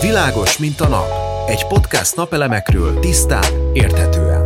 Világos, mint a nap. Egy podcast napelemekről tisztán, érthetően.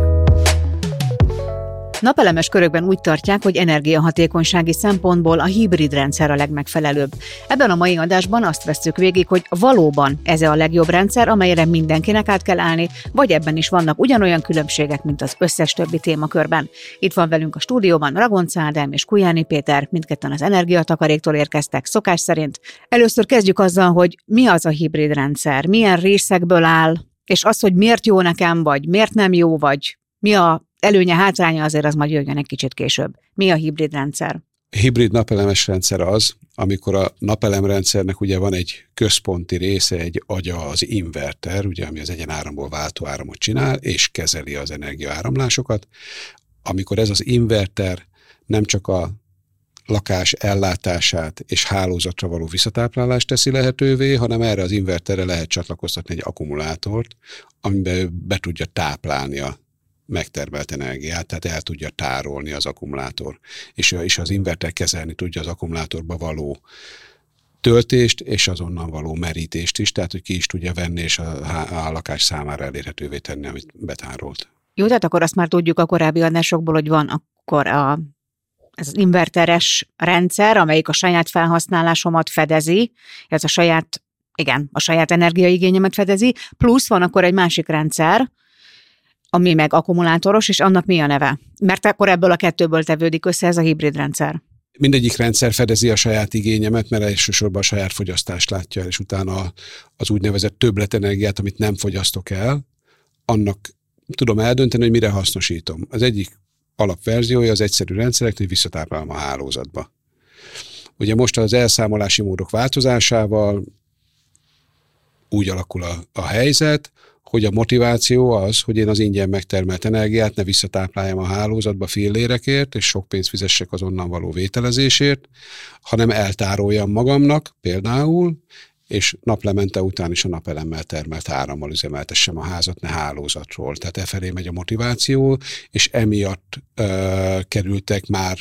Napelemes körökben úgy tartják, hogy energiahatékonysági szempontból a hibrid rendszer a legmegfelelőbb. Ebben a mai adásban azt veszük végig, hogy valóban ez a legjobb rendszer, amelyre mindenkinek át kell állni, vagy ebben is vannak ugyanolyan különbségek, mint az összes többi témakörben. Itt van velünk a stúdióban Ragonc Ádám és Kujáni Péter, mindketten az energiatakaréktól érkeztek szokás szerint. Először kezdjük azzal, hogy mi az a hibrid rendszer, milyen részekből áll, és az, hogy miért jó nekem, vagy miért nem jó, vagy mi a előnye, hátránya azért az majd jöjjön egy kicsit később. Mi a hibrid rendszer? Hibrid napelemes rendszer az, amikor a napelemrendszernek ugye van egy központi része, egy agya, az inverter, ugye, ami az egyenáramból váltó áramot csinál, és kezeli az energiaáramlásokat. Amikor ez az inverter nem csak a lakás ellátását és hálózatra való visszatáplálást teszi lehetővé, hanem erre az inverterre lehet csatlakoztatni egy akkumulátort, amiben be tudja táplálni a megtermelt energiát, tehát el tudja tárolni az akkumulátor, és, és az inverter kezelni tudja az akkumulátorba való töltést és azonnan való merítést is, tehát hogy ki is tudja venni és a, a lakás számára elérhetővé tenni, amit betárolt. Jó, tehát akkor azt már tudjuk a korábbi adásokból, hogy van akkor a, ez az inverteres rendszer, amelyik a saját felhasználásomat fedezi, ez a saját, igen, a saját energiaigényemet fedezi, plusz van akkor egy másik rendszer, ami meg akkumulátoros, és annak mi a neve? Mert akkor ebből a kettőből tevődik össze ez a hibrid rendszer. Mindegyik rendszer fedezi a saját igényemet, mert elsősorban a saját fogyasztást látja és utána az úgynevezett többletenergiát, amit nem fogyasztok el, annak tudom eldönteni, hogy mire hasznosítom. Az egyik alapverziója az egyszerű rendszerek, hogy visszatáplálom a hálózatba. Ugye most az elszámolási módok változásával úgy alakul a, a helyzet, hogy a motiváció az, hogy én az ingyen megtermelt energiát ne visszatápláljam a hálózatba fillérekért, és sok pénzt fizessek az onnan való vételezésért, hanem eltároljam magamnak például, és naplemente után is a napelemmel termelt árammal üzemeltessem a házat, ne hálózatról. Tehát e felé megy a motiváció, és emiatt ö, kerültek már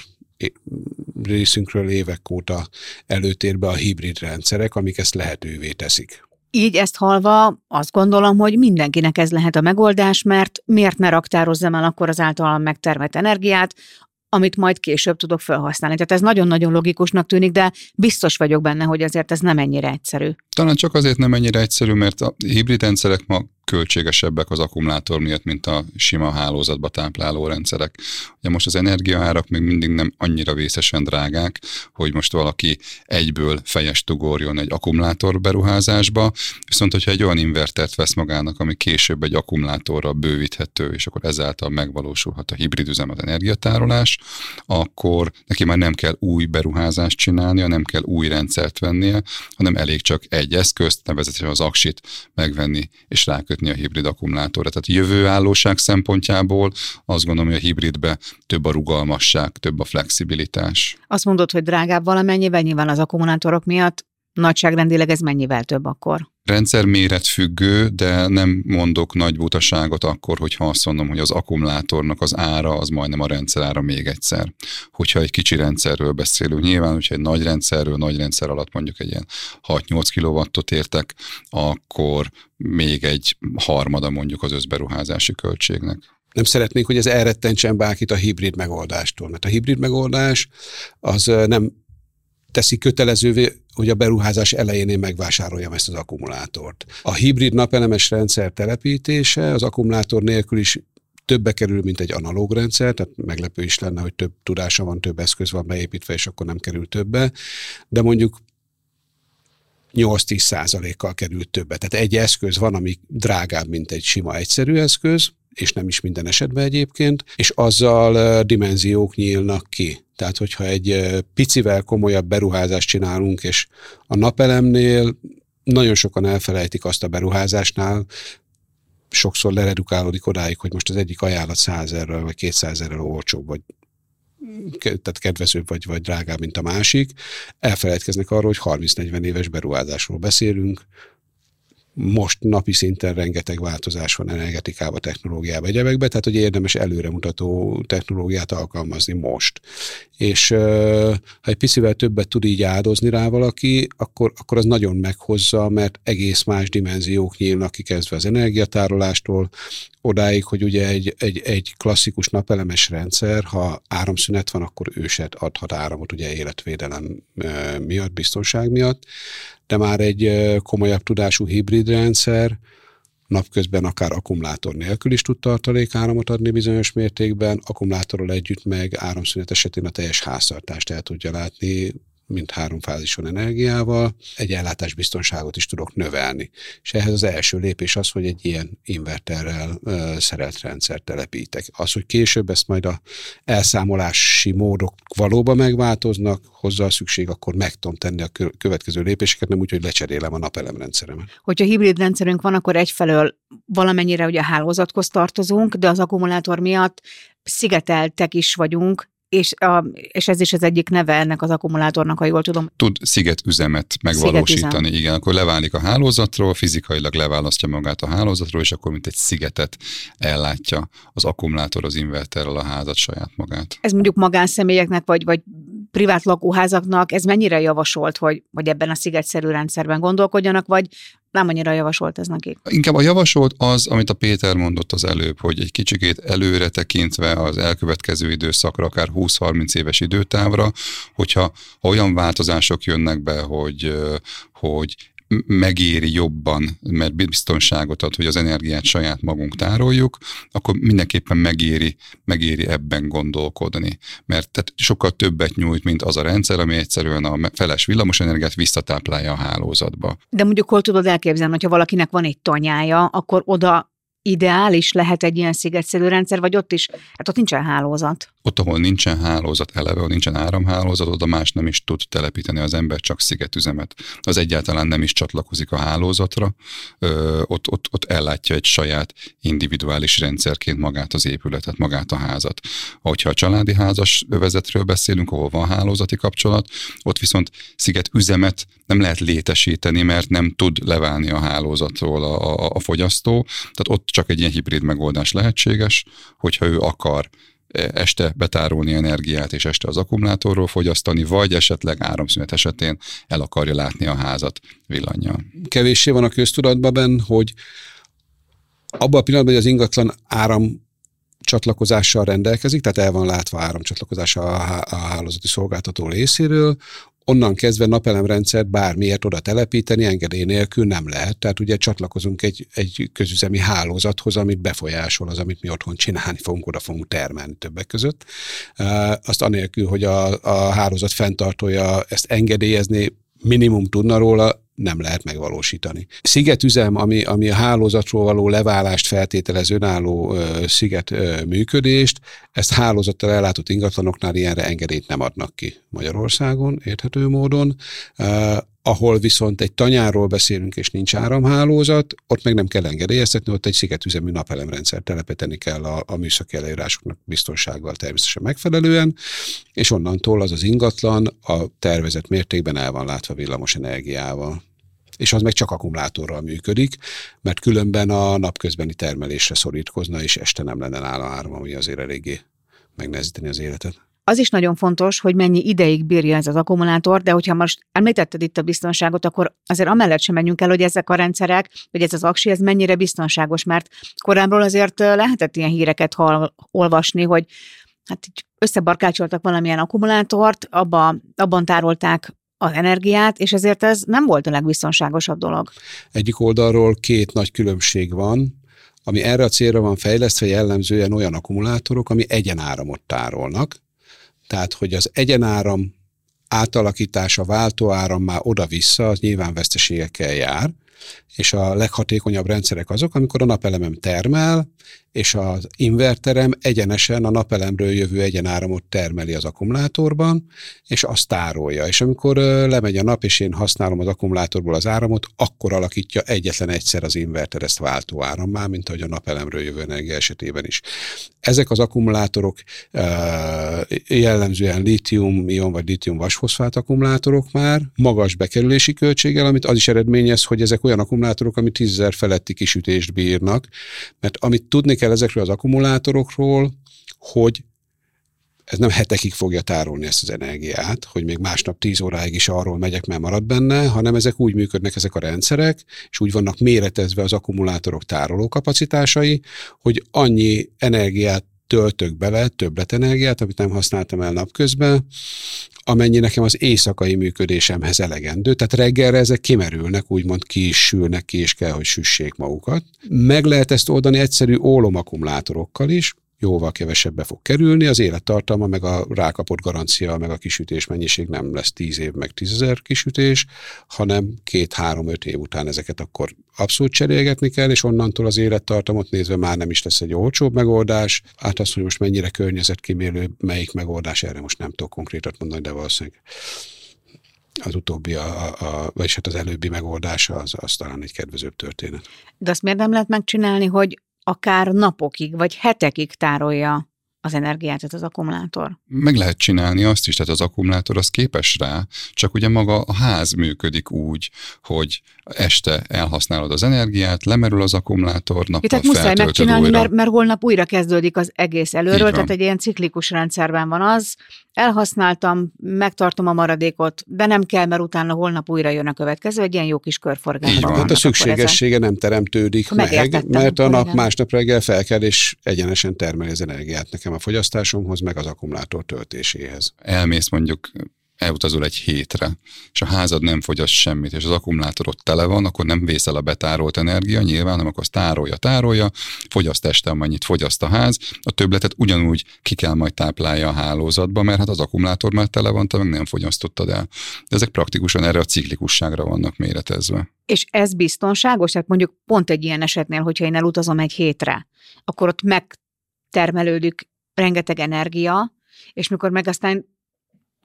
részünkről évek óta előtérbe a hibrid rendszerek, amik ezt lehetővé teszik. Így ezt halva azt gondolom, hogy mindenkinek ez lehet a megoldás, mert miért ne raktározzam el akkor az általam megtermelt energiát, amit majd később tudok felhasználni. Tehát ez nagyon-nagyon logikusnak tűnik, de biztos vagyok benne, hogy azért ez nem ennyire egyszerű. Talán csak azért nem ennyire egyszerű, mert a hibrid rendszerek ma költségesebbek az akkumulátor miatt, mint a sima hálózatba tápláló rendszerek. Ugye most az energiaárak még mindig nem annyira vészesen drágák, hogy most valaki egyből fejest ugorjon egy akkumulátor beruházásba, viszont hogyha egy olyan invertert vesz magának, ami később egy akkumulátorra bővíthető, és akkor ezáltal megvalósulhat a hibrid üzem, az energiatárolás, akkor neki már nem kell új beruházást csinálnia, nem kell új rendszert vennie, hanem elég csak egy eszközt, nevezetesen az aksit megvenni és rákötni kötni a hibrid akkumulátorra. Tehát jövőállóság szempontjából azt gondolom, hogy a hibridbe több a rugalmasság, több a flexibilitás. Azt mondod, hogy drágább valamennyivel, nyilván az akkumulátorok miatt, nagyságrendileg ez mennyivel több akkor? Rendszer méret függő, de nem mondok nagy butaságot akkor, hogyha azt mondom, hogy az akkumulátornak az ára az majdnem a rendszer ára még egyszer. Hogyha egy kicsi rendszerről beszélünk, nyilván, hogyha egy nagy rendszerről, nagy rendszer alatt mondjuk egy ilyen 6-8 kW-ot értek, akkor még egy harmada mondjuk az összberuházási költségnek nem szeretnénk, hogy ez elrettentsen bárkit a hibrid megoldástól, mert a hibrid megoldás az nem teszi kötelezővé, hogy a beruházás elején én megvásároljam ezt az akkumulátort. A hibrid napelemes rendszer telepítése az akkumulátor nélkül is többe kerül, mint egy analóg rendszer, tehát meglepő is lenne, hogy több tudása van, több eszköz van beépítve, és akkor nem kerül többe, de mondjuk 8-10 százalékkal kerül többe. Tehát egy eszköz van, ami drágább, mint egy sima egyszerű eszköz, és nem is minden esetben egyébként, és azzal dimenziók nyílnak ki. Tehát, hogyha egy picivel komolyabb beruházást csinálunk, és a napelemnél nagyon sokan elfelejtik azt a beruházásnál, sokszor leredukálódik odáig, hogy most az egyik ajánlat 100 ezerrel vagy 200 ezerrel olcsóbb, vagy tehát kedvezőbb vagy, vagy drágább, mint a másik. Elfelejtkeznek arról, hogy 30-40 éves beruházásról beszélünk, most napi szinten rengeteg változás van energetikába, technológiába, egyebekbe, tehát hogy érdemes előremutató technológiát alkalmazni most. És ha egy picivel többet tud így áldozni rá valaki, akkor, akkor az nagyon meghozza, mert egész más dimenziók nyílnak ki kezdve az energiatárolástól, odáig, hogy ugye egy, egy, egy klasszikus napelemes rendszer, ha áramszünet van, akkor ő se adhat áramot ugye életvédelem miatt, biztonság miatt, de már egy komolyabb tudású hibrid rendszer napközben akár akkumulátor nélkül is tud tartalékáramot adni bizonyos mértékben, akkumulátorral együtt meg áramszünet esetén a teljes háztartást el tudja látni mint háromfázison energiával, egy ellátásbiztonságot is tudok növelni. És ehhez az első lépés az, hogy egy ilyen inverterrel ö, szerelt rendszert telepítek. Az, hogy később ezt majd a elszámolási módok valóban megváltoznak, hozzá a szükség, akkor meg tudom tenni a következő lépéseket, nem úgy, hogy lecserélem a napelemrendszeremet. Hogyha hibrid rendszerünk van, akkor egyfelől valamennyire ugye a hálózathoz tartozunk, de az akkumulátor miatt szigeteltek is vagyunk, és, a, és ez is az egyik neve ennek az akkumulátornak, ha jól tudom. Tud szigetüzemet megvalósítani, szigetüzem. igen, akkor leválik a hálózatról, fizikailag leválasztja magát a hálózatról, és akkor mint egy szigetet ellátja az akkumulátor az inverterrel a házat saját magát. Ez mondjuk magánszemélyeknek, vagy, vagy privát lakóházaknak, ez mennyire javasolt, hogy, hogy ebben a szigetszerű rendszerben gondolkodjanak, vagy nem annyira javasolt ez nekik. Inkább a javasolt az, amit a Péter mondott az előbb, hogy egy kicsikét előre tekintve az elkövetkező időszakra, akár 20-30 éves időtávra, hogyha ha olyan változások jönnek be, hogy, hogy megéri jobban, mert biztonságot ad, hogy az energiát saját magunk tároljuk, akkor mindenképpen megéri, megéri ebben gondolkodni. Mert tehát sokkal többet nyújt, mint az a rendszer, ami egyszerűen a feles villamosenergiát visszatáplálja a hálózatba. De mondjuk hol tudod elképzelni, hogyha valakinek van egy tanyája, akkor oda ideális lehet egy ilyen szigetszerű rendszer, vagy ott is, hát ott nincsen hálózat. Ott, ahol nincsen hálózat eleve, ahol nincsen áramhálózat, oda más nem is tud telepíteni az ember, csak szigetüzemet. Az egyáltalán nem is csatlakozik a hálózatra, ö, ott, ott, ott ellátja egy saját individuális rendszerként magát az épületet, magát a házat. Hogyha a családi házas övezetről beszélünk, ahol van hálózati kapcsolat, ott viszont szigetüzemet nem lehet létesíteni, mert nem tud leválni a hálózatról a, a, a fogyasztó, tehát ott csak egy ilyen hibrid megoldás lehetséges, hogyha ő akar este betárolni energiát, és este az akkumulátorról fogyasztani, vagy esetleg áramszünet esetén el akarja látni a házat villanyjal. Kevéssé van a köztudatban, hogy abban a pillanatban, hogy az ingatlan áram csatlakozással rendelkezik, tehát el van látva áramcsatlakozása a hálózati szolgáltató részéről, onnan kezdve napelemrendszert bármiért oda telepíteni, engedély nélkül nem lehet. Tehát ugye csatlakozunk egy, egy közüzemi hálózathoz, amit befolyásol az, amit mi otthon csinálni fogunk, oda fogunk termelni többek között. Azt anélkül, hogy a, a hálózat fenntartója ezt engedélyezni, minimum tudna róla, nem lehet megvalósítani. Szigetüzem, ami, ami a hálózatról való leválást feltételez önálló ö, sziget ö, működést, ezt hálózattal ellátott ingatlanoknál ilyenre engedélyt nem adnak ki Magyarországon, érthető módon. Uh, ahol viszont egy tanyáról beszélünk, és nincs áramhálózat, ott meg nem kell engedélyeztetni, ott egy szigetüzemű napelemrendszer telepíteni kell a, a műszaki előírásoknak biztonsággal természetesen megfelelően, és onnantól az az ingatlan a tervezett mértékben el van látva villamos energiával és az meg csak akkumulátorral működik, mert különben a napközbeni termelésre szorítkozna, és este nem lenne nála áram, ami azért eléggé megnehezíteni az életet. Az is nagyon fontos, hogy mennyi ideig bírja ez az akkumulátor, de hogyha most említetted itt a biztonságot, akkor azért amellett sem menjünk el, hogy ezek a rendszerek, vagy ez az aksi, ez mennyire biztonságos, mert korábban azért lehetett ilyen híreket hall, olvasni, hogy hát így összebarkácsoltak valamilyen akkumulátort, abba, abban tárolták az energiát, és ezért ez nem volt a legbiztonságosabb dolog. Egyik oldalról két nagy különbség van, ami erre a célra van fejlesztve, jellemzően olyan akkumulátorok, ami egyenáramot tárolnak, tehát hogy az egyenáram átalakítása, váltóáram már oda-vissza, az nyilván veszteségekkel jár, és a leghatékonyabb rendszerek azok, amikor a napelemem termel, és az inverterem egyenesen a napelemről jövő egyenáramot termeli az akkumulátorban, és azt tárolja. És amikor lemegy a nap, és én használom az akkumulátorból az áramot, akkor alakítja egyetlen egyszer az inverter ezt váltó árammá, mint ahogy a napelemről jövő energia esetében is. Ezek az akkumulátorok jellemzően lítium-ion vagy lítium-vasfoszfát akkumulátorok már, magas bekerülési költséggel, amit az is eredményez, hogy ezek olyan akkumulátorok, ami 10 feletti kisütést bírnak, mert amit tudni kell ezekről az akkumulátorokról, hogy ez nem hetekig fogja tárolni ezt az energiát, hogy még másnap 10 óráig is arról megyek, mert marad benne, hanem ezek úgy működnek ezek a rendszerek, és úgy vannak méretezve az akkumulátorok tárolókapacitásai, hogy annyi energiát töltök bele, többletenergiát, amit nem használtam el napközben, amennyi nekem az éjszakai működésemhez elegendő. Tehát reggelre ezek kimerülnek, úgymond ki is sülnek ki, és kell, hogy süssék magukat. Meg lehet ezt oldani egyszerű ólomakkumulátorokkal is, jóval kevesebbe fog kerülni, az élettartalma, meg a rákapott garancia, meg a kisütés mennyiség nem lesz 10 év, meg 10 ezer kisütés, hanem két-három-öt év után ezeket akkor abszolút cserélgetni kell, és onnantól az élettartamot nézve már nem is lesz egy olcsóbb megoldás. Hát azt, hogy most mennyire környezetkímélő, melyik megoldás, erre most nem tudok konkrétat mondani, de valószínűleg az utóbbi, a, a, vagyis hát az előbbi megoldása az, az talán egy kedvezőbb történet. De azt miért nem lehet megcsinálni, hogy akár napokig vagy hetekig tárolja az energiát, ez az akkumulátor. Meg lehet csinálni azt is, tehát az akkumulátor az képes rá, csak ugye maga a ház működik úgy, hogy este elhasználod az energiát, lemerül az akkumulátor, nappal Tehát muszáj megcsinálni, mert, mert holnap újra kezdődik az egész előről, tehát egy ilyen ciklikus rendszerben van az, elhasználtam, megtartom a maradékot, de nem kell, mert utána holnap újra jön a következő, egy ilyen jó kis körforgás. van. Hát a szükségessége nem teremtődik meg, mert a nap másnap reggel fel kell, és egyenesen termeli az energiát nekem a fogyasztásomhoz, meg az akkumulátor töltéséhez. Elmész mondjuk elutazol egy hétre, és a házad nem fogyaszt semmit, és az akkumulátor ott tele van, akkor nem vészel a betárolt energia, nyilván, hanem akkor azt tárolja, tárolja, fogyaszt este, amennyit fogyaszt a ház, a többletet ugyanúgy ki kell majd táplálja a hálózatba, mert hát az akkumulátor már tele van, te meg nem fogyasztottad el. De ezek praktikusan erre a ciklikusságra vannak méretezve. És ez biztonságos? Tehát mondjuk pont egy ilyen esetnél, hogyha én elutazom egy hétre, akkor ott megtermelődik rengeteg energia, és mikor meg aztán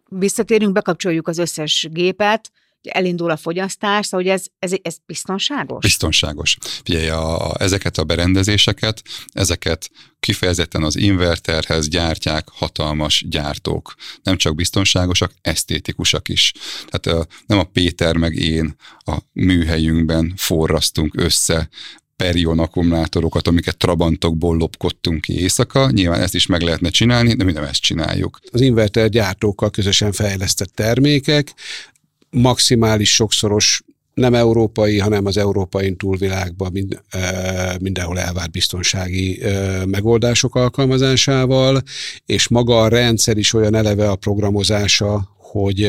visszatérünk, bekapcsoljuk az összes gépet, elindul a fogyasztás, szóval ez, ez, ez biztonságos? Biztonságos. Figyelj, a, a, ezeket a berendezéseket, ezeket kifejezetten az inverterhez gyártják hatalmas gyártók. Nem csak biztonságosak, esztétikusak is. Tehát nem a Péter meg én a műhelyünkben forrasztunk össze perion akkumulátorokat, amiket trabantokból lopkodtunk ki éjszaka. Nyilván ezt is meg lehetne csinálni, de mi nem ezt csináljuk. Az inverter gyártókkal közösen fejlesztett termékek, maximális sokszoros nem európai, hanem az európai túlvilágban mind, mindenhol elvárt biztonsági megoldások alkalmazásával, és maga a rendszer is olyan eleve a programozása, hogy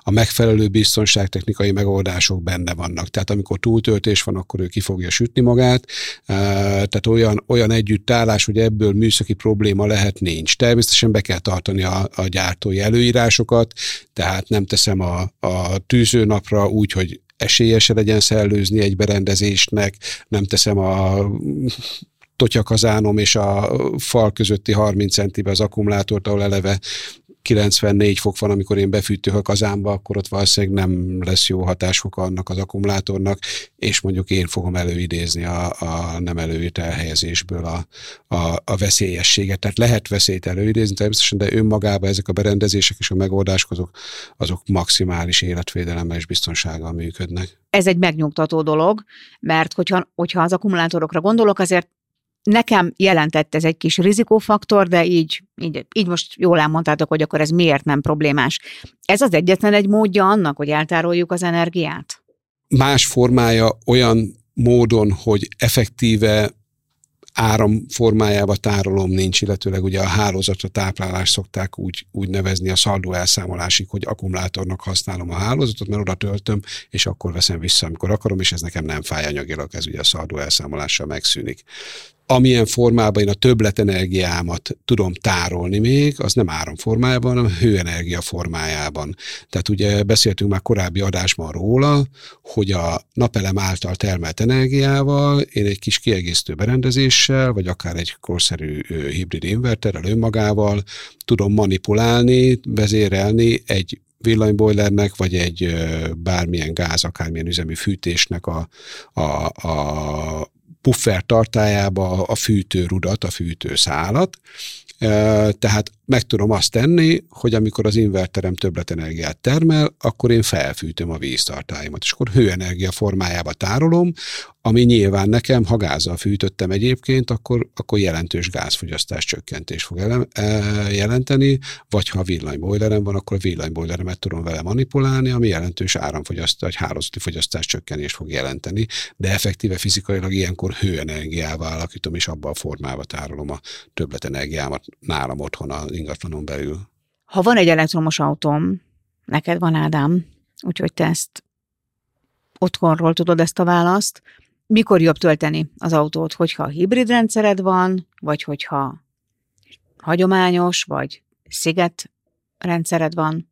a megfelelő biztonságtechnikai megoldások benne vannak. Tehát amikor túltöltés van, akkor ő ki fogja sütni magát. Tehát olyan, olyan együttállás, hogy ebből műszaki probléma lehet, nincs. Természetesen be kell tartani a, a gyártói előírásokat, tehát nem teszem a, a tűzőnapra úgy, hogy esélyese legyen szellőzni egy berendezésnek, nem teszem a totyakazánom és a fal közötti 30 centibe az akkumulátort, ahol eleve 94 fok van, amikor én befűtök a kazánba, akkor ott valószínűleg nem lesz jó hatásfoka annak az akkumulátornak, és mondjuk én fogom előidézni a, a nem előírt elhelyezésből a, a, a veszélyességet. Tehát lehet veszélyt előidézni természetesen, de önmagában ezek a berendezések és a megoldások azok, azok maximális életvédelemmel és biztonsággal működnek. Ez egy megnyugtató dolog, mert hogyha, hogyha az akkumulátorokra gondolok, azért Nekem jelentett ez egy kis rizikófaktor, de így, így, így most jól elmondtátok, hogy akkor ez miért nem problémás. Ez az egyetlen egy módja annak, hogy eltároljuk az energiát? Más formája olyan módon, hogy effektíve áram formájába tárolom nincs, illetőleg ugye a hálózatra táplálást szokták úgy, úgy nevezni a szaldó elszámolásig, hogy akkumulátornak használom a hálózatot, mert oda töltöm, és akkor veszem vissza, amikor akarom, és ez nekem nem fáj anyagilag, ez ugye a szaldó elszámolással megszűnik amilyen formában én a többletenergiámat tudom tárolni még, az nem áramformájában, hanem hőenergia formájában. Tehát ugye beszéltünk már korábbi adásban róla, hogy a napelem által termelt energiával én egy kis kiegészítő berendezéssel, vagy akár egy korszerű hibrid inverterrel önmagával tudom manipulálni, vezérelni egy villanybojlernek, vagy egy bármilyen gáz, akármilyen üzemi fűtésnek a, a, a puffer tartájába a fűtőrudat, a fűtőszálat, tehát meg tudom azt tenni, hogy amikor az inverterem többletenergiát termel, akkor én felfűtöm a víztartályomat, és akkor hőenergia formájába tárolom, ami nyilván nekem, ha gázzal fűtöttem egyébként, akkor, akkor jelentős gázfogyasztás csökkentés fog ele, e, jelenteni, vagy ha villanybojlerem van, akkor a villanybojleremet tudom vele manipulálni, ami jelentős áramfogyasztás, vagy hálózati fogyasztás csökkenés fog jelenteni, de effektíve fizikailag ilyenkor hőenergiával alakítom, és abban a formába tárolom a többletenergiámat nálam otthon az ingatlanon belül. Ha van egy elektromos autóm, neked van Ádám, úgyhogy te ezt otthonról tudod ezt a választ, mikor jobb tölteni az autót, hogyha hibrid rendszered van, vagy hogyha hagyományos, vagy sziget rendszered van?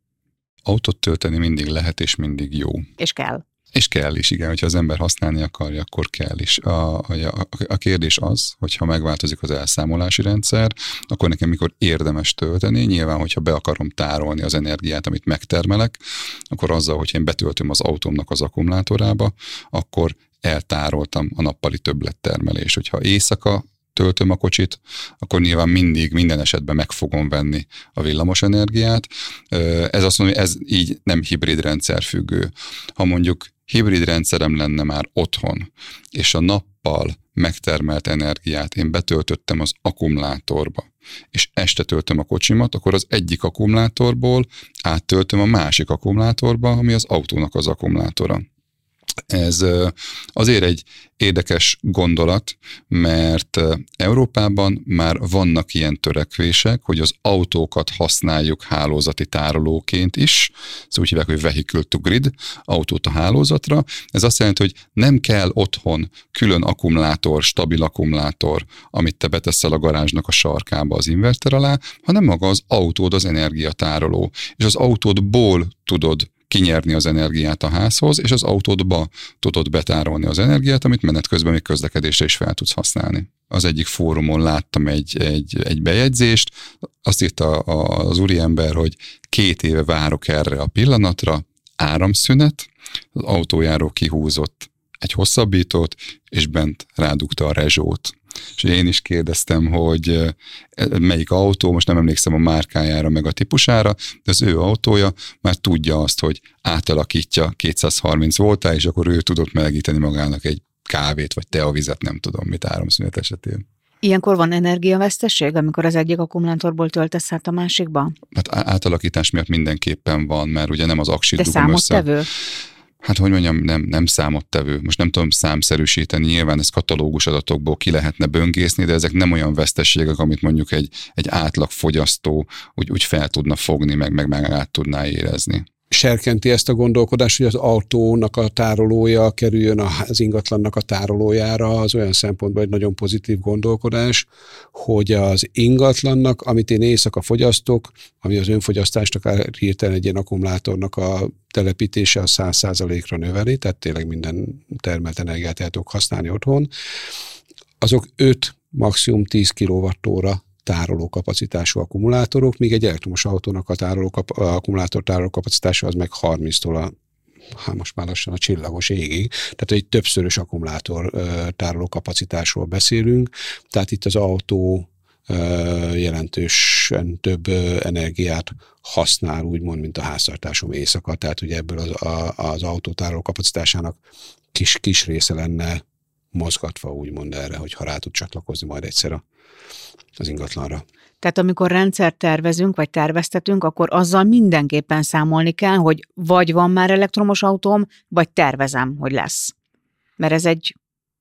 Autót tölteni mindig lehet, és mindig jó. És kell. És kell is, igen, hogyha az ember használni akarja, akkor kell is. A, a, a kérdés az, hogyha megváltozik az elszámolási rendszer, akkor nekem mikor érdemes tölteni, nyilván, hogyha be akarom tárolni az energiát, amit megtermelek, akkor azzal, hogy én betöltöm az autómnak az akkumulátorába, akkor eltároltam a nappali többlettermelés. Hogyha éjszaka töltöm a kocsit, akkor nyilván mindig, minden esetben meg fogom venni a villamos energiát. Ez azt mondom, hogy ez így nem hibrid rendszer függő. Ha mondjuk hibrid rendszerem lenne már otthon, és a nappal megtermelt energiát én betöltöttem az akkumulátorba, és este töltöm a kocsimat, akkor az egyik akkumulátorból áttöltöm a másik akkumulátorba, ami az autónak az akkumulátora. Ez azért egy érdekes gondolat, mert Európában már vannak ilyen törekvések, hogy az autókat használjuk hálózati tárolóként is, ezt úgy hívják, hogy vehicle to grid, autót a hálózatra. Ez azt jelenti, hogy nem kell otthon külön akkumulátor, stabil akkumulátor, amit te beteszel a garázsnak a sarkába az inverter alá, hanem maga az autód az energiatároló. És az autódból tudod kinyerni az energiát a házhoz, és az autódba tudod betárolni az energiát, amit menet közben még közlekedésre is fel tudsz használni. Az egyik fórumon láttam egy, egy, egy bejegyzést, azt írta az úriember, hogy két éve várok erre a pillanatra, áramszünet, az autójáró kihúzott egy hosszabbítót, és bent rádugta a rezsót és én is kérdeztem, hogy melyik autó, most nem emlékszem a márkájára, meg a típusára, de az ő autója már tudja azt, hogy átalakítja 230 voltá, és akkor ő tudott melegíteni magának egy kávét, vagy teavizet, nem tudom mit áramszünet esetén. Ilyenkor van energiaveszteség, amikor az egyik akkumulátorból töltesz át a másikba? Hát átalakítás miatt mindenképpen van, mert ugye nem az aksit De dugom össze. Hát hogy mondjam, nem, nem számottevő. Most nem tudom számszerűsíteni, nyilván ez katalógus adatokból ki lehetne böngészni, de ezek nem olyan veszteségek, amit mondjuk egy, egy átlag fogyasztó úgy, úgy fel tudna fogni, meg, meg, meg át tudná érezni serkenti ezt a gondolkodást, hogy az autónak a tárolója kerüljön az ingatlannak a tárolójára, az olyan szempontból egy nagyon pozitív gondolkodás, hogy az ingatlannak, amit én éjszaka fogyasztok, ami az önfogyasztást akár hirtelen egy ilyen akkumulátornak a telepítése a 100%-ra növeli, tehát tényleg minden termelt energiát el tudok használni otthon, azok 5 maximum 10 kWh tároló kapacitású akkumulátorok, míg egy elektromos autónak a tároló kap, a akkumulátor tároló kapacitása az meg 30-tól a hát most már lassan a csillagos égig, tehát egy többszörös akkumulátor tároló kapacitásról beszélünk, tehát itt az autó jelentősen több energiát használ, úgymond, mint a háztartásom éjszaka, tehát ugye ebből az, a, az autótároló kapacitásának kis, kis része lenne mozgatva, úgymond erre, hogy ha rá tud csatlakozni majd egyszer a, az ingatlanra. Tehát amikor rendszert tervezünk, vagy terveztetünk, akkor azzal mindenképpen számolni kell, hogy vagy van már elektromos autóm, vagy tervezem, hogy lesz. Mert ez egy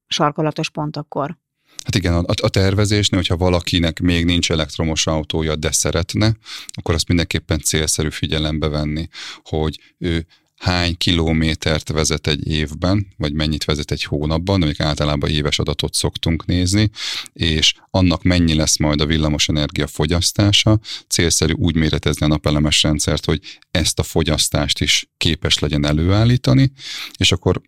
sarkalatos pont akkor. Hát igen, a, a tervezésnél, hogyha valakinek még nincs elektromos autója, de szeretne, akkor azt mindenképpen célszerű figyelembe venni, hogy ő hány kilométert vezet egy évben, vagy mennyit vezet egy hónapban, amik általában éves adatot szoktunk nézni, és annak mennyi lesz majd a villamosenergia fogyasztása, célszerű úgy méretezni a napelemes rendszert, hogy ezt a fogyasztást is képes legyen előállítani, és akkor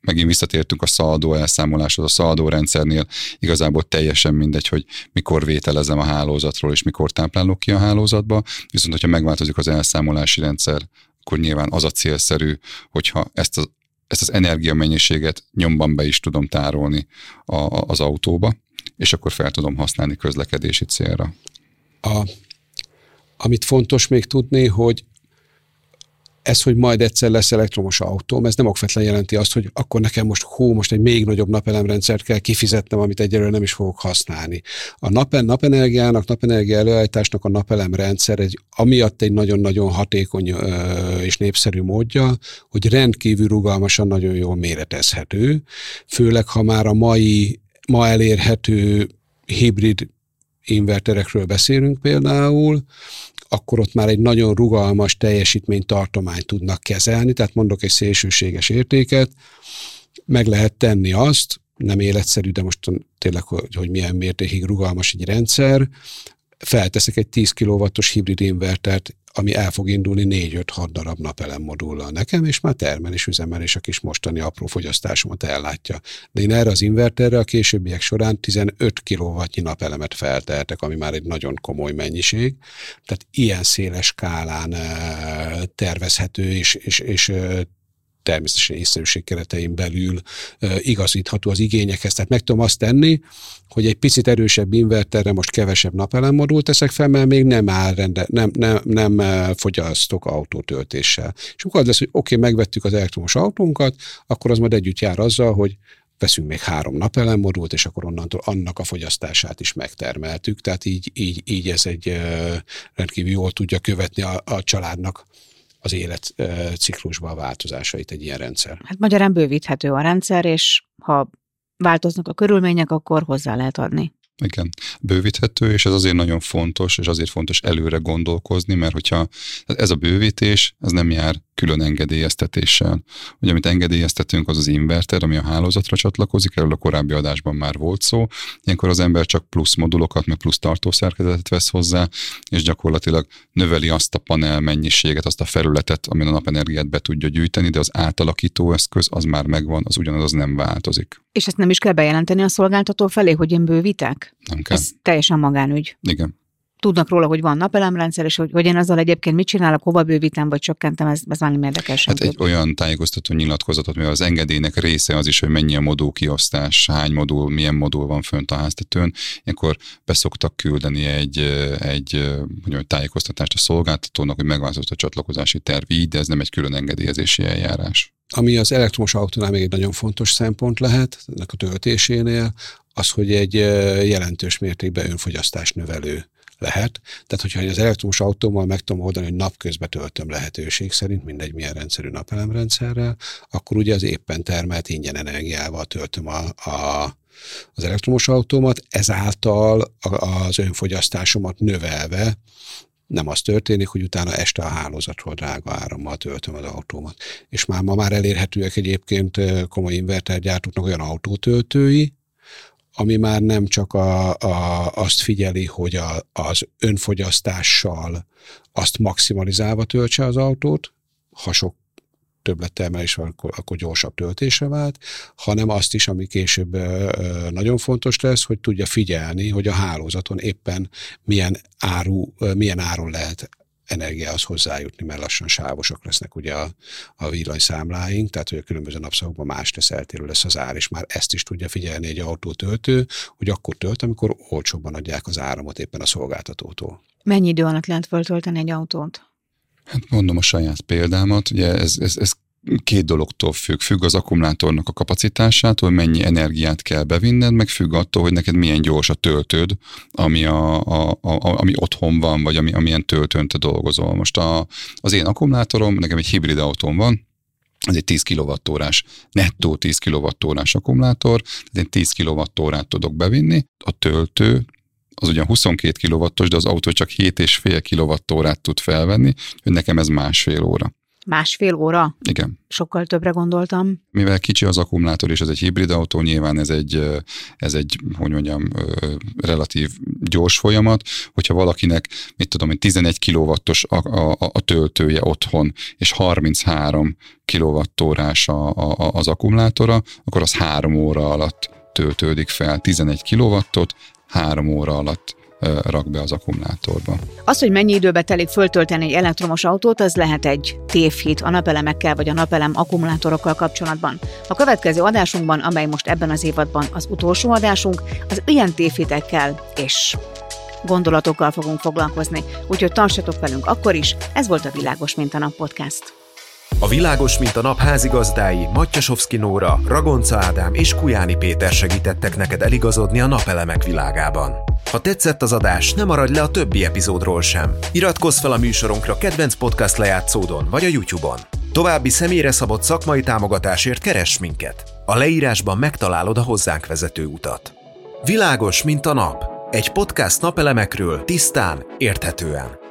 megint visszatértünk a szaldó elszámoláshoz, a szaldó rendszernél igazából teljesen mindegy, hogy mikor vételezem a hálózatról, és mikor táplálok ki a hálózatba, viszont hogyha megváltozik az elszámolási rendszer, akkor nyilván az a célszerű, hogyha ezt az, ezt az energiamennyiséget nyomban be is tudom tárolni a, az autóba, és akkor fel tudom használni közlekedési célra. A Amit fontos még tudni, hogy ez, hogy majd egyszer lesz elektromos autóm, ez nem okvetlen jelenti azt, hogy akkor nekem most hó, most egy még nagyobb napelemrendszert kell kifizetnem, amit egyelőre nem is fogok használni. A nap, napenergiának, napenergia előállításnak a napelemrendszer egy, amiatt egy nagyon-nagyon hatékony ö, és népszerű módja, hogy rendkívül rugalmasan, nagyon jól méretezhető, főleg ha már a mai, ma elérhető hibrid inverterekről beszélünk például, akkor ott már egy nagyon rugalmas teljesítménytartományt tudnak kezelni, tehát mondok egy szélsőséges értéket, meg lehet tenni azt, nem életszerű, de most tényleg, hogy, hogy milyen mértékig rugalmas egy rendszer, felteszek egy 10 kW-os hibrid invertert ami el fog indulni 4-5-6 darab napelem modullal nekem, és már termel és és a kis mostani apró fogyasztásomat ellátja. De én erre az inverterre a későbbiek során 15 kW napelemet feltehetek, ami már egy nagyon komoly mennyiség. Tehát ilyen széles skálán eh, tervezhető és, és, és eh, természetesen észszerűség keretein belül igazítható az igényekhez. Tehát meg tudom azt tenni, hogy egy picit erősebb inverterre most kevesebb napelemmodult teszek fel, mert még nem áll rende, nem, nem, nem fogyasztok autótöltéssel. És akkor az lesz, hogy oké, okay, megvettük az elektromos autónkat, akkor az majd együtt jár azzal, hogy veszünk még három napelemmodult, és akkor onnantól annak a fogyasztását is megtermeltük. Tehát így, így, így ez egy rendkívül jól tudja követni a, a családnak az életciklusban a változásait egy ilyen rendszer. Hát magyarán bővíthető a rendszer, és ha változnak a körülmények, akkor hozzá lehet adni. Igen, bővíthető, és ez azért nagyon fontos, és azért fontos előre gondolkozni, mert hogyha ez a bővítés, ez nem jár külön engedélyeztetéssel. Ugye, amit engedélyeztetünk, az az inverter, ami a hálózatra csatlakozik, erről a korábbi adásban már volt szó. Ilyenkor az ember csak plusz modulokat, meg plusz tartószerkezetet vesz hozzá, és gyakorlatilag növeli azt a panel mennyiséget, azt a felületet, amin a napenergiát be tudja gyűjteni, de az átalakító eszköz az már megvan, az ugyanaz az nem változik. És ezt nem is kell bejelenteni a szolgáltató felé, hogy én bővítek? Nem kell. Ez teljesen magánügy. Igen tudnak róla, hogy van napelemrendszer, és hogy, hogy én azzal egyébként mit csinálok, hova bővítem, vagy csökkentem, ez, ez már nem érdekes. Hát egy olyan tájékoztató nyilatkozatot, mivel az engedélynek része az is, hogy mennyi a modul kiosztás, hány modul, milyen modul van fönt a háztetőn, ilyenkor beszoktak küldeni egy, egy mondjam, tájékoztatást a szolgáltatónak, hogy megváltozott a csatlakozási terv így, de ez nem egy külön engedélyezési eljárás. Ami az elektromos autónál még egy nagyon fontos szempont lehet, ennek a töltésénél, az, hogy egy jelentős mértékben önfogyasztás növelő lehet. Tehát, hogyha az elektromos autómmal meg tudom oldani, hogy napközben töltöm lehetőség szerint, mindegy milyen rendszerű napelemrendszerrel, akkor ugye az éppen termelt ingyen energiával töltöm a, a az elektromos autómat, ezáltal az önfogyasztásomat növelve nem az történik, hogy utána este a hálózatról drága árammal töltöm az autómat. És már ma már elérhetőek egyébként komoly invertergyártóknak olyan autótöltői, ami már nem csak a, a, azt figyeli, hogy a, az önfogyasztással azt maximalizálva töltse az autót, ha sok többlettermelés van, akkor, akkor gyorsabb töltésre vált, hanem azt is, ami később nagyon fontos lesz, hogy tudja figyelni, hogy a hálózaton éppen milyen áru, milyen áron lehet energiához hozzájutni, mert lassan sávosak lesznek ugye a, a villanyszámláink, tehát hogy a különböző napszakokban más lesz, eltérő lesz az ár, és már ezt is tudja figyelni egy autótöltő, hogy akkor tölt, amikor olcsóbban adják az áramot éppen a szolgáltatótól. Mennyi idő alatt lehet föltölteni egy autót? Hát mondom a saját példámat, ugye ez, ez, ez két dologtól függ. Függ az akkumulátornak a kapacitásától, mennyi energiát kell bevinned, meg függ attól, hogy neked milyen gyors a töltőd, ami, a, a, a, ami otthon van, vagy ami, amilyen töltőn te dolgozol. Most a, az én akkumulátorom, nekem egy hibrid autóm van, ez egy 10 kWh-ás, nettó 10 kWh-ás akkumulátor, én 10 kWh-t tudok bevinni, a töltő az ugyan 22 kw de az autó csak 7,5 kWh tud felvenni, hogy nekem ez másfél óra. Másfél óra? Igen. Sokkal többre gondoltam. Mivel kicsi az akkumulátor, és ez egy hibrid autó, nyilván ez egy, ez egy, hogy mondjam, relatív gyors folyamat. Hogyha valakinek, mit tudom én, 11 kW-os a, a, a töltője otthon, és 33 kWh a, a, az akkumulátora, akkor az három óra alatt töltődik fel 11 kW-ot, három óra alatt rak be az akkumulátorba. Az, hogy mennyi időbe telik föltölteni egy elektromos autót, az lehet egy tévhit a napelemekkel vagy a napelem akkumulátorokkal kapcsolatban. A következő adásunkban, amely most ebben az évadban az utolsó adásunk, az ilyen tévhitekkel és gondolatokkal fogunk foglalkozni, úgyhogy tartsatok velünk akkor is, ez volt a Világos Mint a Nap podcast. A Világos, mint a nap házigazdái Matyasovszki Nóra, Ragonca Ádám és Kujáni Péter segítettek neked eligazodni a napelemek világában. Ha tetszett az adás, ne maradj le a többi epizódról sem. Iratkozz fel a műsorunkra kedvenc podcast lejátszódon vagy a YouTube-on. További személyre szabott szakmai támogatásért keress minket. A leírásban megtalálod a hozzánk vezető utat. Világos, mint a nap. Egy podcast napelemekről tisztán, érthetően.